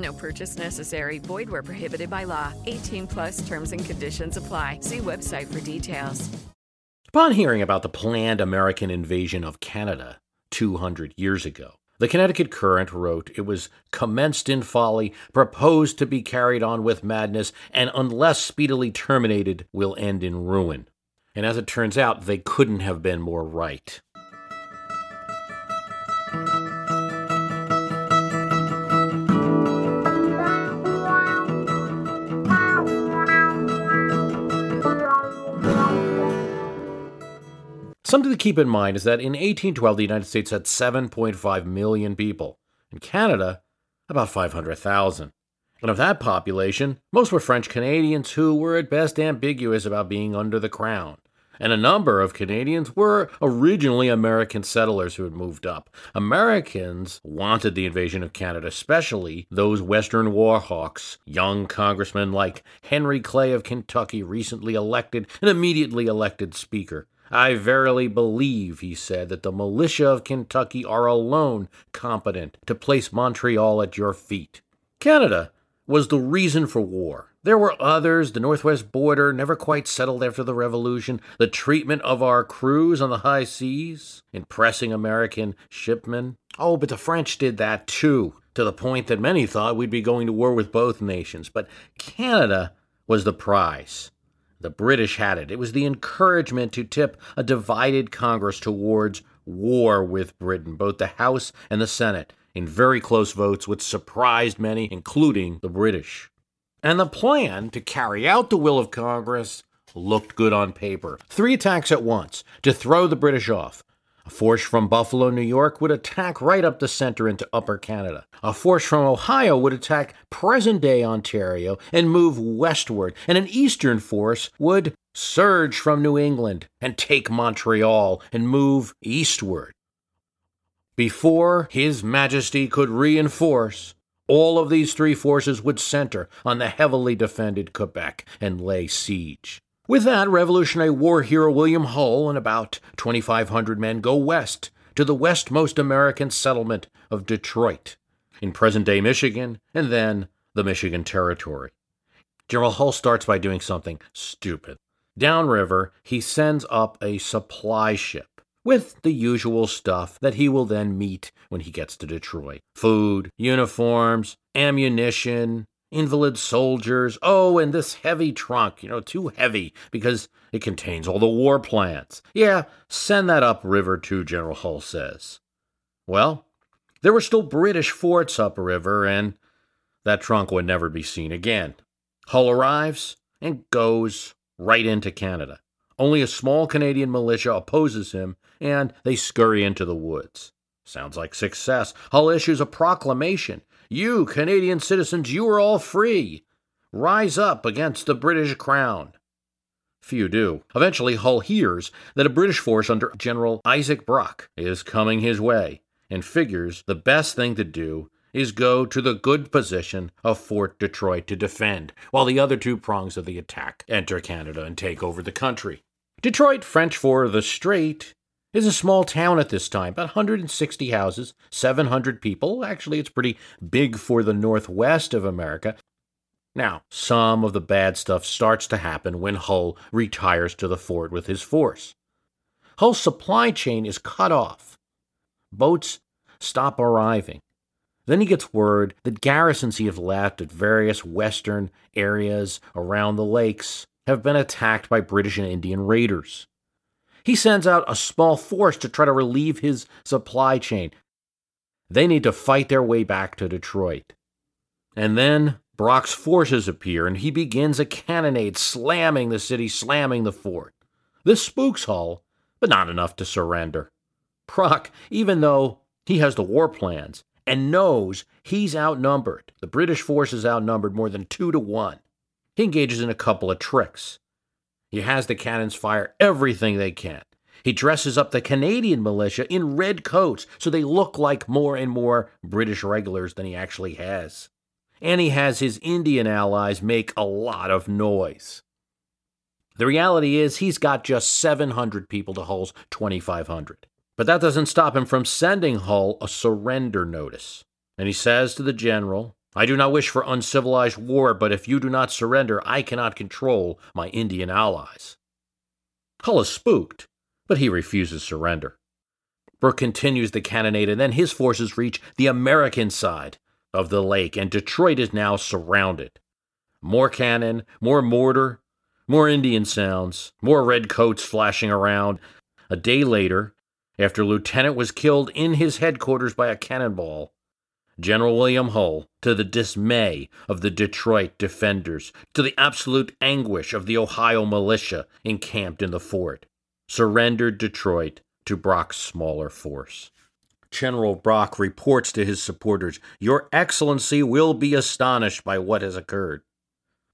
No purchase necessary. Void where prohibited by law. 18 plus terms and conditions apply. See website for details. Upon hearing about the planned American invasion of Canada 200 years ago, the Connecticut Courant wrote it was commenced in folly, proposed to be carried on with madness, and unless speedily terminated, will end in ruin. And as it turns out, they couldn't have been more right. Something to keep in mind is that in 1812, the United States had 7.5 million people, and Canada, about 500,000. And of that population, most were French Canadians who were at best ambiguous about being under the crown. And a number of Canadians were originally American settlers who had moved up. Americans wanted the invasion of Canada, especially those Western war hawks, young congressmen like Henry Clay of Kentucky, recently elected and immediately elected Speaker. I verily believe, he said, that the militia of Kentucky are alone competent to place Montreal at your feet. Canada was the reason for war. There were others, the Northwest border never quite settled after the Revolution, the treatment of our crews on the high seas, impressing American shipmen. Oh, but the French did that too, to the point that many thought we'd be going to war with both nations. But Canada was the prize. The British had it. It was the encouragement to tip a divided Congress towards war with Britain, both the House and the Senate, in very close votes, which surprised many, including the British. And the plan to carry out the will of Congress looked good on paper. Three attacks at once to throw the British off, a force from Buffalo, New York would attack right up the center into Upper Canada. A force from Ohio would attack present day Ontario and move westward. And an eastern force would surge from New England and take Montreal and move eastward. Before His Majesty could reinforce, all of these three forces would center on the heavily defended Quebec and lay siege. With that, Revolutionary War hero William Hull and about 2,500 men go west to the westmost American settlement of Detroit in present day Michigan and then the Michigan Territory. General Hull starts by doing something stupid. Downriver, he sends up a supply ship with the usual stuff that he will then meet when he gets to Detroit food, uniforms, ammunition, invalid soldiers. Oh, and this heavy trunk, you know, too heavy because it contains all the war plans. Yeah, send that upriver too, General Hull says. Well, there were still British forts upriver, and that trunk would never be seen again. Hull arrives and goes right into Canada. Only a small Canadian militia opposes him, and they scurry into the woods. Sounds like success. Hull issues a proclamation you, Canadian citizens, you are all free. Rise up against the British Crown. Few do. Eventually, Hull hears that a British force under General Isaac Brock is coming his way and figures the best thing to do is go to the good position of Fort Detroit to defend, while the other two prongs of the attack enter Canada and take over the country. Detroit, French for the Strait, is a small town at this time, about 160 houses, 700 people. Actually, it's pretty big for the northwest of America. Now, some of the bad stuff starts to happen when Hull retires to the fort with his force. Hull's supply chain is cut off. Boats stop arriving. Then he gets word that garrisons he has left at various western areas around the lakes have been attacked by British and Indian raiders. He sends out a small force to try to relieve his supply chain. They need to fight their way back to Detroit. And then Brock's forces appear, and he begins a cannonade, slamming the city, slamming the fort. This spooks Hull, but not enough to surrender. Brock, even though he has the war plans and knows he's outnumbered, the British force is outnumbered more than two to one, he engages in a couple of tricks. He has the cannons fire everything they can. He dresses up the Canadian militia in red coats so they look like more and more British regulars than he actually has. And he has his Indian allies make a lot of noise. The reality is, he's got just 700 people to Hull's 2,500. But that doesn't stop him from sending Hull a surrender notice. And he says to the general, I do not wish for uncivilized war, but if you do not surrender, I cannot control my Indian allies. Hull is spooked but he refuses surrender. Brock continues the cannonade, and then his forces reach the American side of the lake, and Detroit is now surrounded. More cannon, more mortar, more Indian sounds, more red coats flashing around. A day later, after Lieutenant was killed in his headquarters by a cannonball, General William Hull, to the dismay of the Detroit defenders, to the absolute anguish of the Ohio militia encamped in the fort, surrendered Detroit to Brock's smaller force. General Brock reports to his supporters Your Excellency will be astonished by what has occurred.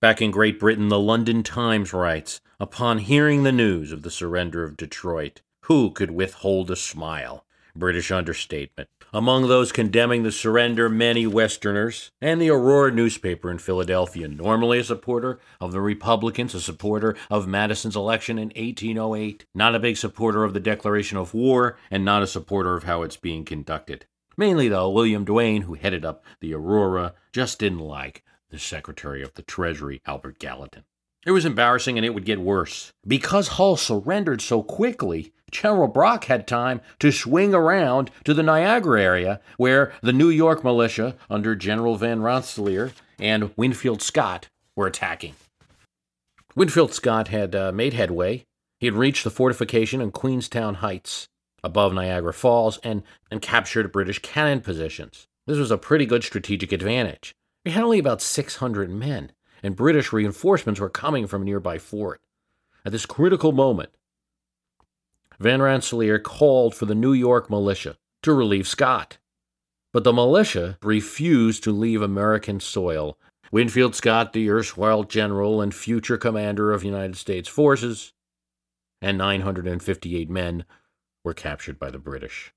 Back in Great Britain, the London Times writes Upon hearing the news of the surrender of Detroit, who could withhold a smile? British understatement. Among those condemning the surrender, many Westerners, and the Aurora newspaper in Philadelphia, normally a supporter of the Republicans, a supporter of Madison's election in 1808, not a big supporter of the declaration of war, and not a supporter of how it's being conducted. Mainly, though, William Duane, who headed up the Aurora, just didn't like the Secretary of the Treasury, Albert Gallatin. It was embarrassing and it would get worse. Because Hull surrendered so quickly, General Brock had time to swing around to the Niagara area, where the New York militia under General Van Rensselaer and Winfield Scott were attacking. Winfield Scott had uh, made headway. He had reached the fortification in Queenstown Heights above Niagara Falls and, and captured British cannon positions. This was a pretty good strategic advantage. He had only about 600 men, and British reinforcements were coming from a nearby fort. At this critical moment, Van Rensselaer called for the New York militia to relieve Scott. But the militia refused to leave American soil. Winfield Scott, the erstwhile general and future commander of United States forces, and 958 men were captured by the British.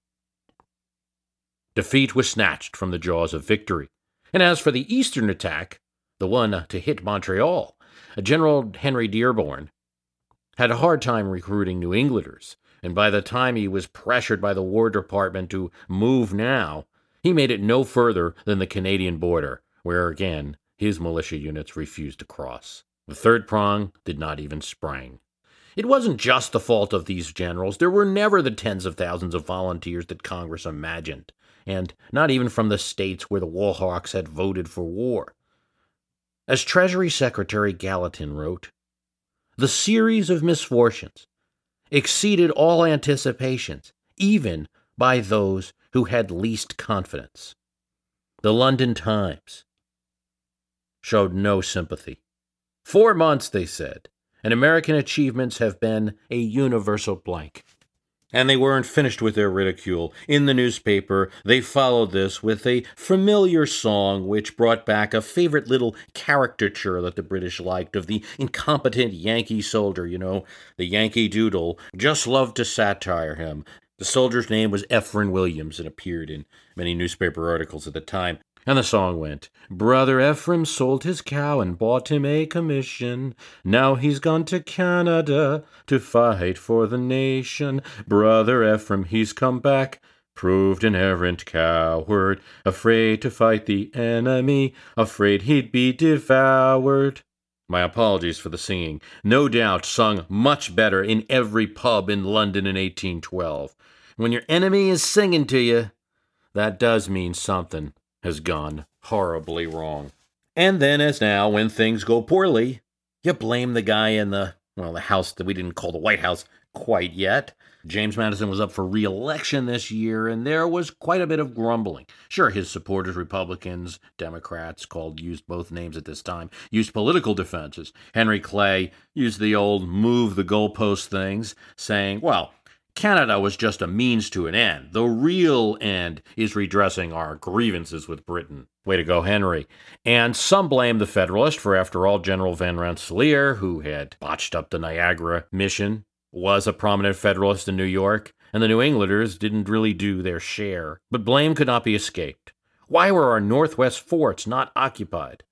Defeat was snatched from the jaws of victory. And as for the eastern attack, the one to hit Montreal, General Henry Dearborn had a hard time recruiting New Englanders and by the time he was pressured by the War Department to move now, he made it no further than the Canadian border, where again his militia units refused to cross. The third prong did not even spring. It wasn't just the fault of these generals. There were never the tens of thousands of volunteers that Congress imagined, and not even from the states where the Warhawks had voted for war. As Treasury Secretary Gallatin wrote, the series of misfortunes exceeded all anticipations, even by those who had least confidence. The London Times showed no sympathy. Four months, they said, and American achievements have been a universal blank. And they weren't finished with their ridicule. In the newspaper, they followed this with a familiar song which brought back a favorite little caricature that the British liked of the incompetent Yankee soldier, you know, the Yankee Doodle. Just loved to satire him. The soldier's name was Ephraim Williams and appeared in many newspaper articles at the time. And the song went Brother Ephraim sold his cow and bought him a commission. Now he's gone to Canada to fight for the nation. Brother Ephraim, he's come back. Proved an errant coward, afraid to fight the enemy, afraid he'd be devoured. My apologies for the singing. No doubt sung much better in every pub in London in 1812. When your enemy is singing to you, that does mean something has gone horribly wrong. And then, as now, when things go poorly, you blame the guy in the, well, the house that we didn't call the White House quite yet. James Madison was up for re election this year, and there was quite a bit of grumbling. Sure, his supporters, Republicans, Democrats, called used both names at this time, used political defenses. Henry Clay used the old move the goalpost things, saying, well, Canada was just a means to an end. The real end is redressing our grievances with Britain. Way to go, Henry. And some blame the Federalist for, after all, General Van Rensselaer, who had botched up the Niagara mission, was a prominent Federalist in New York, and the New Englanders didn't really do their share. But blame could not be escaped. Why were our Northwest forts not occupied?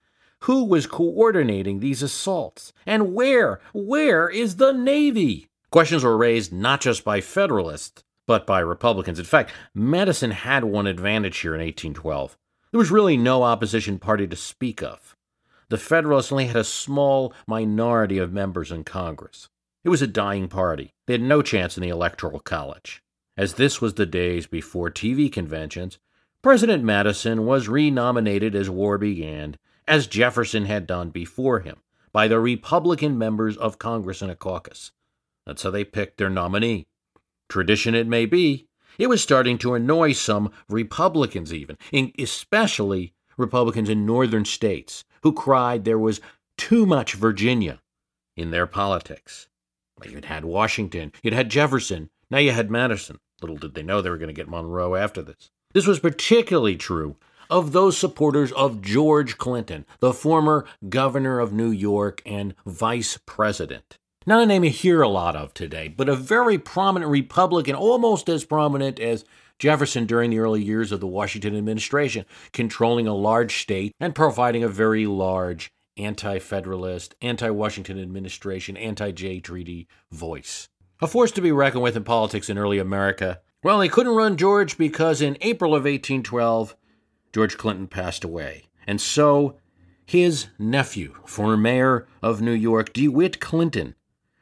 Who was coordinating these assaults? And where, where is the Navy? Questions were raised not just by Federalists, but by Republicans. In fact, Madison had one advantage here in 1812. There was really no opposition party to speak of. The Federalists only had a small minority of members in Congress. It was a dying party. They had no chance in the Electoral College. As this was the days before TV conventions, President Madison was renominated as war began, as Jefferson had done before him, by the Republican members of Congress in a caucus. That's how they picked their nominee. Tradition it may be, it was starting to annoy some Republicans, even, especially Republicans in northern states, who cried there was too much Virginia in their politics. You'd had Washington, you'd had Jefferson, now you had Madison. Little did they know they were going to get Monroe after this. This was particularly true of those supporters of George Clinton, the former governor of New York and vice president. Not a name you hear a lot of today, but a very prominent Republican, almost as prominent as Jefferson during the early years of the Washington administration, controlling a large state and providing a very large anti Federalist, anti Washington administration, anti Jay Treaty voice. A force to be reckoned with in politics in early America. Well, he couldn't run George because in April of 1812, George Clinton passed away. And so his nephew, former mayor of New York, DeWitt Clinton,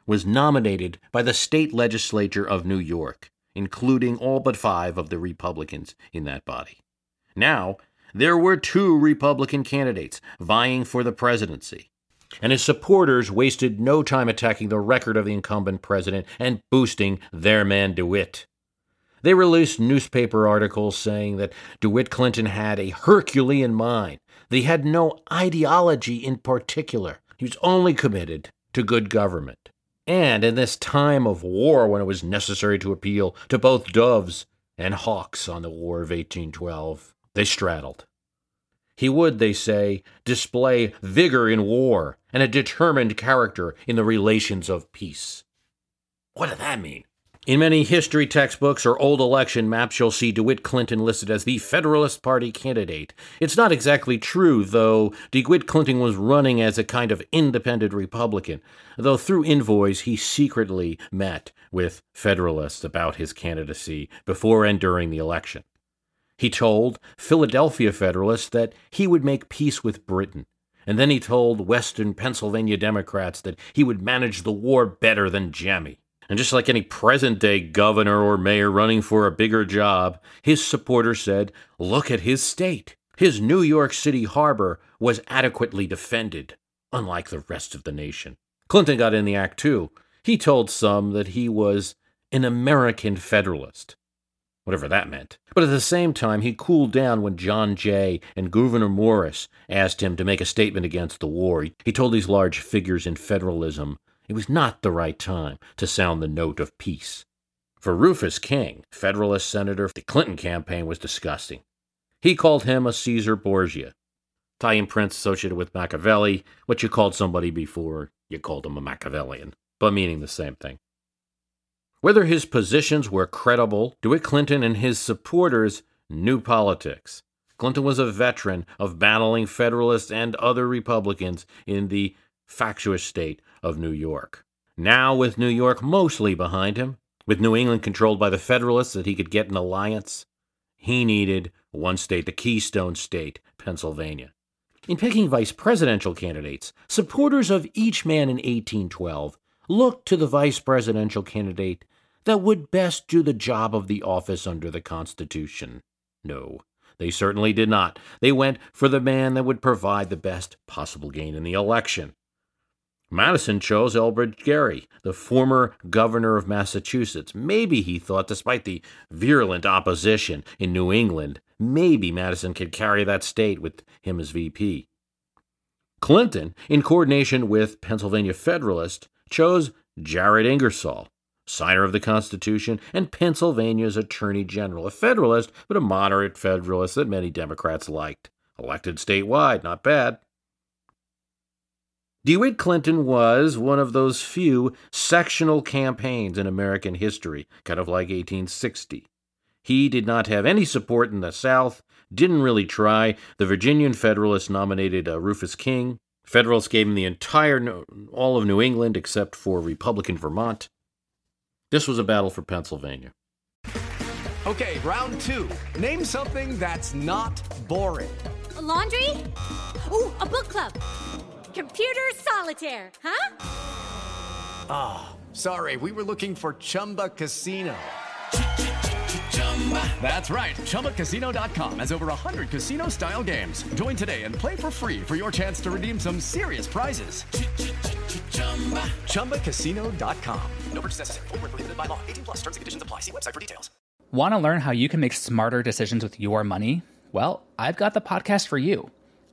was nominated by the state legislature of New York, including all but five of the Republicans in that body. Now, there were two Republican candidates vying for the presidency, and his supporters wasted no time attacking the record of the incumbent president and boosting their man DeWitt. They released newspaper articles saying that DeWitt Clinton had a Herculean mind, that he had no ideology in particular. He was only committed to good government. And in this time of war, when it was necessary to appeal to both doves and hawks on the War of 1812, they straddled. He would, they say, display vigor in war and a determined character in the relations of peace. What did that mean? In many history textbooks or old election maps, you'll see DeWitt Clinton listed as the Federalist Party candidate. It's not exactly true, though DeWitt Clinton was running as a kind of independent Republican, though through envoys he secretly met with Federalists about his candidacy before and during the election. He told Philadelphia Federalists that he would make peace with Britain, and then he told Western Pennsylvania Democrats that he would manage the war better than Jemmy. And just like any present day governor or mayor running for a bigger job, his supporters said, Look at his state. His New York City harbor was adequately defended, unlike the rest of the nation. Clinton got in the act too. He told some that he was an American Federalist, whatever that meant. But at the same time, he cooled down when John Jay and Gouverneur Morris asked him to make a statement against the war. He told these large figures in federalism it was not the right time to sound the note of peace. For Rufus King, Federalist senator, the Clinton campaign was disgusting. He called him a Caesar Borgia. Italian prince associated with Machiavelli, what you called somebody before, you called him a Machiavellian, but meaning the same thing. Whether his positions were credible, DeWitt Clinton and his supporters knew politics. Clinton was a veteran of battling Federalists and other Republicans in the factious state of New York. Now, with New York mostly behind him, with New England controlled by the Federalists that he could get an alliance, he needed one state, the Keystone State, Pennsylvania. In picking vice presidential candidates, supporters of each man in 1812 looked to the vice presidential candidate that would best do the job of the office under the Constitution. No, they certainly did not. They went for the man that would provide the best possible gain in the election. Madison chose Elbridge Gerry, the former governor of Massachusetts. Maybe he thought, despite the virulent opposition in New England, maybe Madison could carry that state with him as VP. Clinton, in coordination with Pennsylvania Federalist, chose Jared Ingersoll, signer of the Constitution and Pennsylvania's Attorney General, a Federalist, but a moderate Federalist that many Democrats liked. elected statewide. Not bad. DeWitt Clinton was one of those few sectional campaigns in American history, kind of like 1860. He did not have any support in the South, didn't really try. The Virginian Federalists nominated uh, Rufus King. Federalists gave him the entire, all of New England except for Republican Vermont. This was a battle for Pennsylvania. Okay, round two. Name something that's not boring. A laundry? Ooh, a book club. Computer solitaire, huh? Ah, oh, sorry, we were looking for Chumba Casino. That's right. ChumbaCasino.com has over 100 casino style games. Join today and play for free for your chance to redeem some serious prizes. ChumbaCasino.com. No purchase necessary. Full prohibited by law. 18 plus terms and conditions apply. See website for details. Want to learn how you can make smarter decisions with your money? Well, I've got the podcast for you.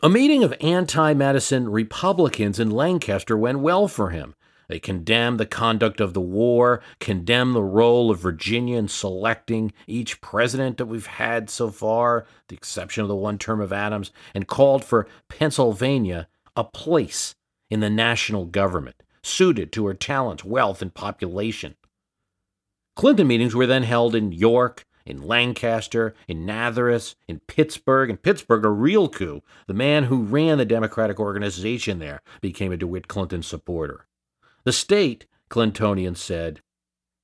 A meeting of anti Madison Republicans in Lancaster went well for him. They condemned the conduct of the war, condemned the role of Virginia in selecting each president that we've had so far, the exception of the one term of Adams, and called for Pennsylvania a place in the national government suited to her talents, wealth, and population. Clinton meetings were then held in York, in Lancaster, in Natherus, in Pittsburgh. In Pittsburgh, a real coup. The man who ran the Democratic organization there became a DeWitt Clinton supporter. The state, Clintonian said,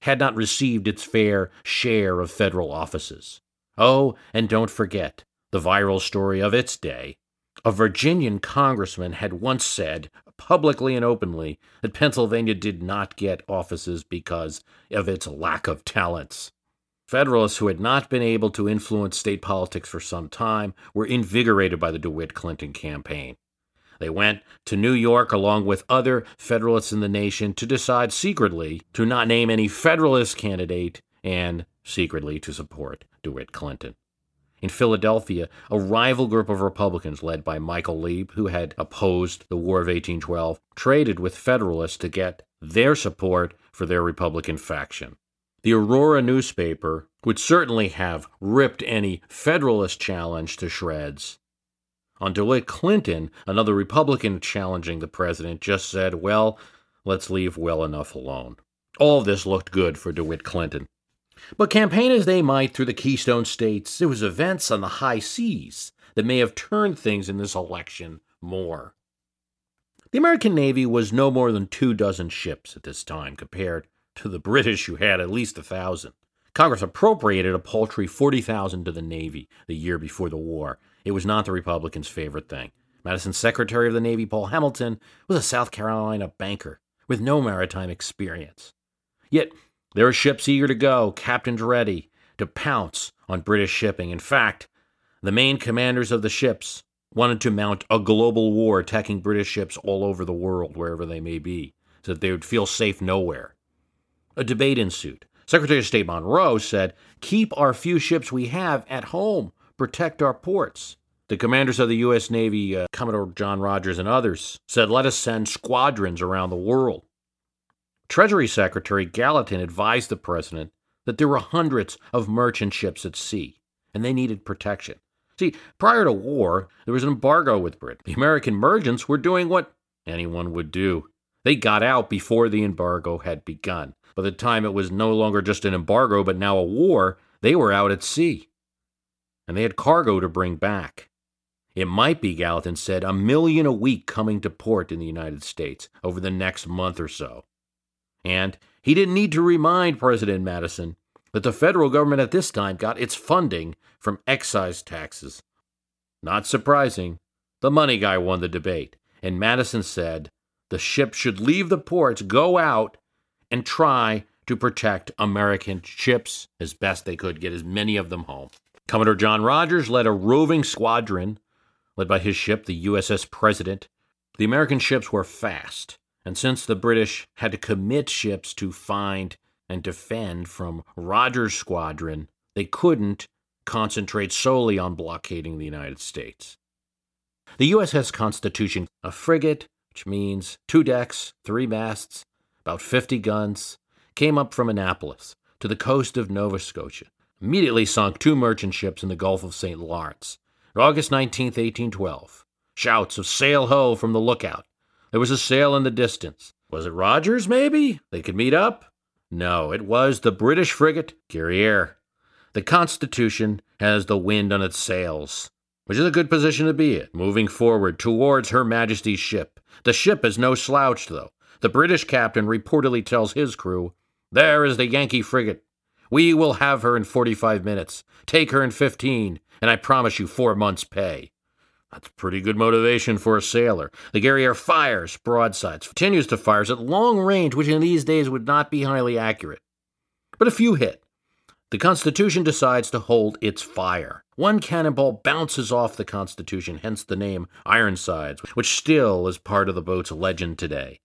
had not received its fair share of federal offices. Oh, and don't forget the viral story of its day. A Virginian congressman had once said, publicly and openly, that Pennsylvania did not get offices because of its lack of talents. Federalists who had not been able to influence state politics for some time were invigorated by the DeWitt Clinton campaign. They went to New York along with other Federalists in the nation to decide secretly to not name any Federalist candidate and secretly to support DeWitt Clinton. In Philadelphia, a rival group of Republicans led by Michael Leib, who had opposed the War of 1812, traded with Federalists to get their support for their Republican faction. The Aurora newspaper would certainly have ripped any Federalist challenge to shreds on DeWitt Clinton, another Republican challenging the president, just said, well, let's leave well enough alone. All this looked good for DeWitt Clinton. But campaign as they might through the Keystone states, it was events on the high seas that may have turned things in this election more. The American Navy was no more than two dozen ships at this time compared to the British who had at least a thousand. Congress appropriated a paltry 40,000 to the Navy the year before the war, it was not the Republicans' favorite thing. Madison's Secretary of the Navy, Paul Hamilton, was a South Carolina banker with no maritime experience. Yet there were ships eager to go, captains ready to pounce on British shipping. In fact, the main commanders of the ships wanted to mount a global war, attacking British ships all over the world, wherever they may be, so that they would feel safe nowhere. A debate ensued. Secretary of State Monroe said, Keep our few ships we have at home protect our ports. The commanders of the U.S. Navy, uh, Commodore John Rodgers and others, said, let us send squadrons around the world. Treasury Secretary Gallatin advised the president that there were hundreds of merchant ships at sea, and they needed protection. See, prior to war, there was an embargo with Britain. The American merchants were doing what anyone would do. They got out before the embargo had begun. By the time it was no longer just an embargo, but now a war, they were out at sea and they had cargo to bring back. It might be, Gallatin said, a million a week coming to port in the United States over the next month or so. And he didn't need to remind President Madison that the federal government at this time got its funding from excise taxes. Not surprising, the money guy won the debate, and Madison said the ship should leave the ports, go out, and try to protect American ships as best they could, get as many of them home. Commodore John Rodgers led a roving squadron led by his ship, the USS President. The American ships were fast, and since the British had to commit ships to find and defend from Rodgers' squadron, they couldn't concentrate solely on blockading the United States. The USS Constitution, a frigate, which means two decks, three masts, about 50 guns, came up from Annapolis to the coast of Nova Scotia, immediately sunk two merchant ships in the Gulf of St. Lawrence. August 19, 1812. Shouts of sail ho from the lookout. There was a sail in the distance. Was it Rodgers, maybe? They could meet up? No, it was the British frigate Guerriere. The Constitution has the wind on its sails, which is a good position to be in, moving forward towards Her Majesty's ship. The ship is no slouch, though. The British captain reportedly tells his crew, There is the Yankee frigate. We will have her in 45 minutes. Take her in 15 and I promise you four months' pay. That's pretty good motivation for a sailor. The Guerriere fires broadsides, continues to fire at long range, which in these days would not be highly accurate. But a few hit. The Constitution decides to hold its fire. One cannonball bounces off the Constitution, hence the name Ironsides, which still is part of the boat's legend today.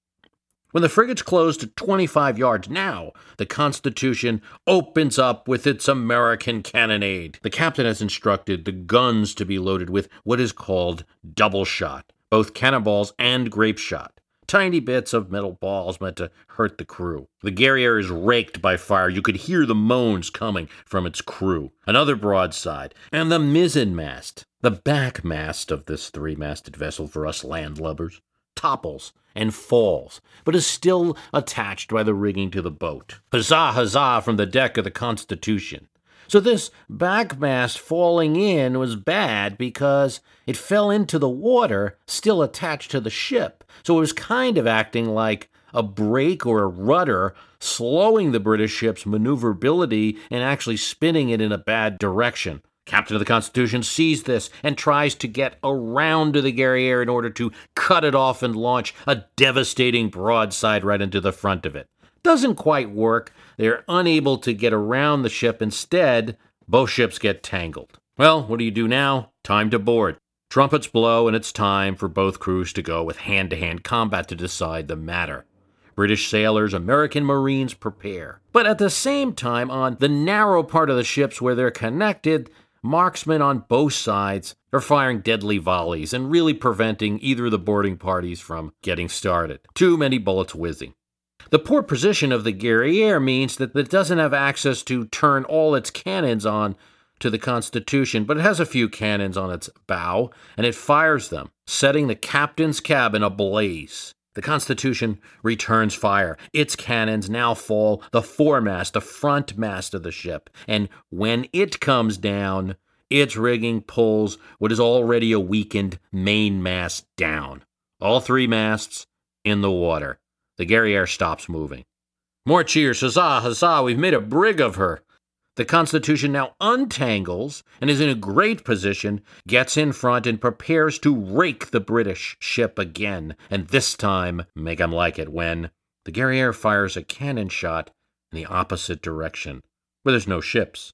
When the frigate's close to 25 yards now, the Constitution opens up with its American cannonade. The captain has instructed the guns to be loaded with what is called double shot, both cannonballs and grape shot. Tiny bits of metal balls meant to hurt the crew. The Guerriere is raked by fire. You could hear the moans coming from its crew. Another broadside, and the mizzen mast, the back mast of this three masted vessel for us landlubbers, topples and falls, but is still attached by the rigging to the boat. Huzzah, huzzah from the deck of the Constitution. So this backmast falling in was bad because it fell into the water still attached to the ship. So it was kind of acting like a brake or a rudder, slowing the British ship's maneuverability and actually spinning it in a bad direction. Captain of the Constitution sees this and tries to get around to the Guerriere in order to cut it off and launch a devastating broadside right into the front of it. Doesn't quite work. They're unable to get around the ship. Instead, both ships get tangled. Well, what do you do now? Time to board. Trumpets blow, and it's time for both crews to go with hand to hand combat to decide the matter. British sailors, American Marines prepare. But at the same time, on the narrow part of the ships where they're connected, Marksmen on both sides are firing deadly volleys and really preventing either of the boarding parties from getting started. Too many bullets whizzing. The poor position of the Guerriere means that it doesn't have access to turn all its cannons on to the Constitution, but it has a few cannons on its bow, and it fires them, setting the captain's cabin ablaze. The Constitution returns fire. Its cannons now fall the foremast, the front mast of the ship, and when it comes down, its rigging pulls what is already a weakened mainmast down. All three masts in the water. The Guerriere stops moving. More cheers. Huzzah, huzzah, we've made a brig of her. The Constitution now untangles and is in a great position, gets in front, and prepares to rake the British ship again, and this time make 'em like it when the Guerriere fires a cannon shot in the opposite direction, where there's no ships.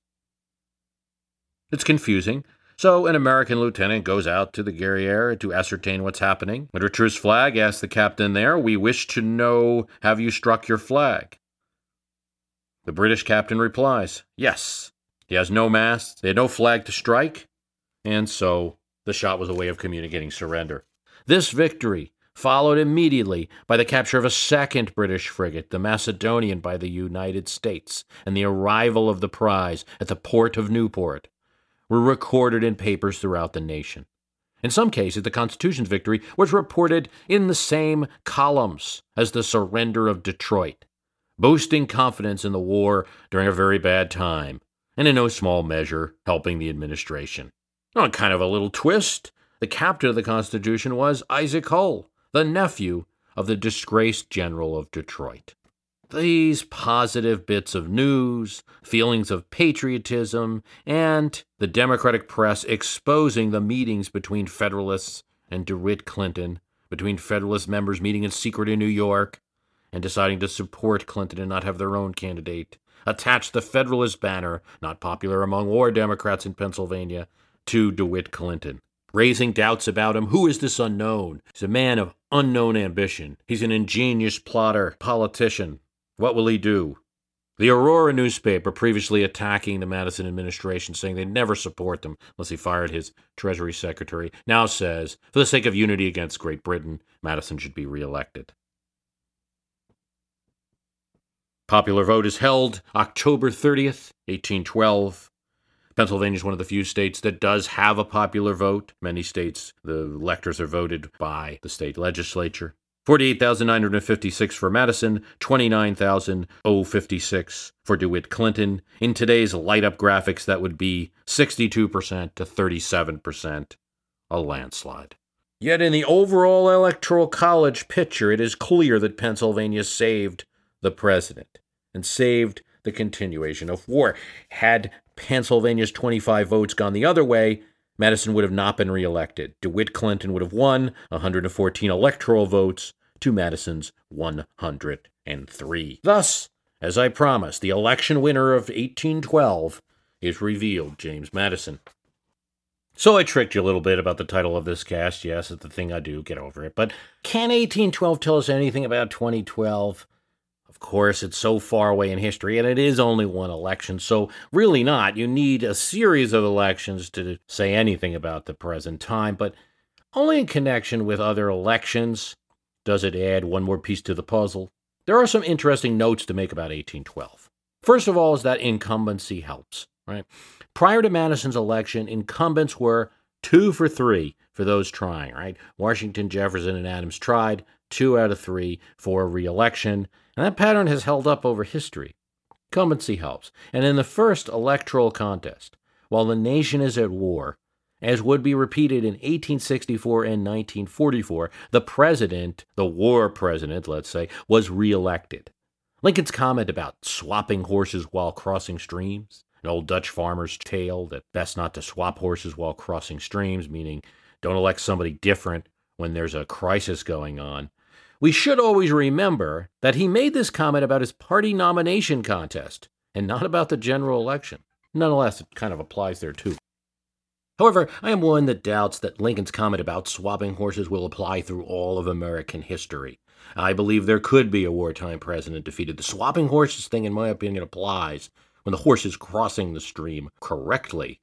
It's confusing, so an American lieutenant goes out to the Guerriere to ascertain what's happening. Under truce flag, asks the captain there, We wish to know, have you struck your flag? The British captain replies, Yes. He has no mast, they had no flag to strike, and so the shot was a way of communicating surrender. This victory followed immediately by the capture of a second British frigate, the Macedonian, by the United States, and the arrival of the prize at the port of Newport were recorded in papers throughout the nation. In some cases, the Constitution's victory was reported in the same columns as the surrender of Detroit boosting confidence in the war during a very bad time, and in no small measure helping the administration. Oh, On kind of a little twist, the captain of the Constitution was Isaac Hull, the nephew of the disgraced general of Detroit. These positive bits of news, feelings of patriotism, and the Democratic press exposing the meetings between Federalists and DeWitt Clinton, between Federalist members meeting in secret in New York and deciding to support Clinton and not have their own candidate, attach the Federalist banner, not popular among war Democrats in Pennsylvania, to DeWitt Clinton raising doubts about him. Who is this unknown? He's a man of unknown ambition. He's an ingenious plotter, politician. What will he do? The Aurora newspaper, previously attacking the Madison administration, saying they'd never support them unless he fired his Treasury Secretary, now says, for the sake of unity against Great Britain, Madison should be reelected. Popular vote is held October 30th, 1812. Pennsylvania is one of the few states that does have a popular vote. Many states, the electors are voted by the state legislature. 48,956 for Madison, 29,056 for DeWitt Clinton. In today's light up graphics, that would be 62% to 37%, a landslide. Yet in the overall electoral college picture, it is clear that Pennsylvania saved the president and saved the continuation of war. Had Pennsylvania's 25 votes gone the other way, Madison would have not been reelected. DeWitt Clinton would have won 114 electoral votes to Madison's 103. Thus, as I promised, the election winner of 1812 is revealed, James Madison. So I tricked you a little bit about the title of this cast. Yes, it's the thing I do. Get over it. But can 1812 tell us anything about 2012? Of course, it's so far away in history, and it is only one election, so really not. You need a series of elections to say anything about the present time, but only in connection with other elections does it add one more piece to the puzzle. There are some interesting notes to make about 1812. First of all, is that incumbency helps, right? Prior to Madison's election, incumbents were two for three for those trying, right? Washington, Jefferson, and Adams tried, two out of three for reelection. And that pattern has held up over history. Incumbency helps. And in the first electoral contest, while the nation is at war, as would be repeated in 1864 and 1944, the president, the war president, let's say, was reelected. Lincoln's comment about swapping horses while crossing streams, an old Dutch farmer's tale that best not to swap horses while crossing streams, meaning don't elect somebody different when there's a crisis going on, we should always remember that he made this comment about his party nomination contest and not about the general election. Nonetheless, it kind of applies there too. However, I am one that doubts that Lincoln's comment about swapping horses will apply through all of American history. I believe there could be a wartime president defeated. The swapping horses thing, in my opinion, applies when the horse is crossing the stream correctly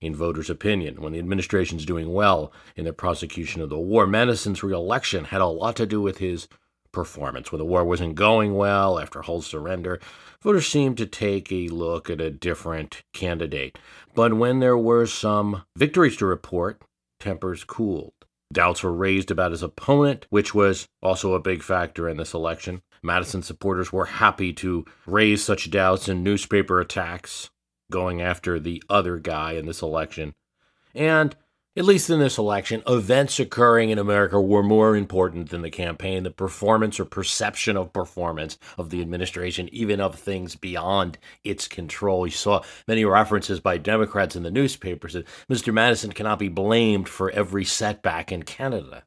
in voters' opinion, when the administration's doing well in their prosecution of the war. Madison's reelection had a lot to do with his performance. When the war wasn't going well after Hull's surrender, voters seemed to take a look at a different candidate. But when there were some victories to report, tempers cooled. Doubts were raised about his opponent, which was also a big factor in this election. Madison supporters were happy to raise such doubts in newspaper attacks going after the other guy in this election. And at least in this election, events occurring in America were more important than the campaign, the performance or perception of performance of the administration, even of things beyond its control. You saw many references by Democrats in the newspapers that Mr. Madison cannot be blamed for every setback in Canada.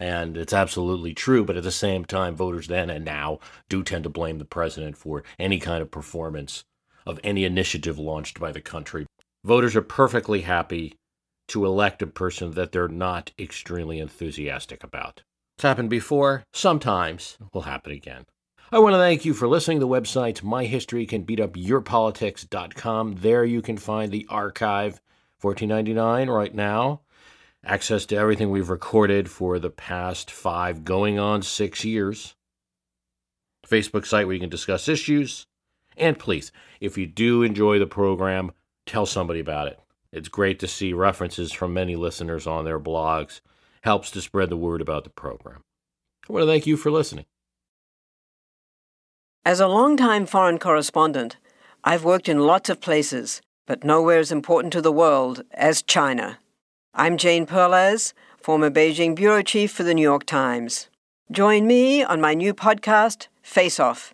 And it's absolutely true, but at the same time, voters then and now do tend to blame the president for any kind of performance of any initiative launched by the country. Voters are perfectly happy to elect a person that they're not extremely enthusiastic about. It's happened before, sometimes will happen again. I want to thank you for listening. The website myhistorycanbeatupyourpolitics.com. There you can find the archive, $14.99 right now. Access to everything we've recorded for the past five, going on six years. Facebook site where you can discuss issues. And please, if you do enjoy the program, tell somebody about it. It's great to see references from many listeners on their blogs. Helps to spread the word about the program. I want to thank you for listening. As a long-time foreign correspondent, I've worked in lots of places, but nowhere as important to the world as China. I'm Jane Perlez, former Beijing bureau chief for the New York Times. Join me on my new podcast, Face Off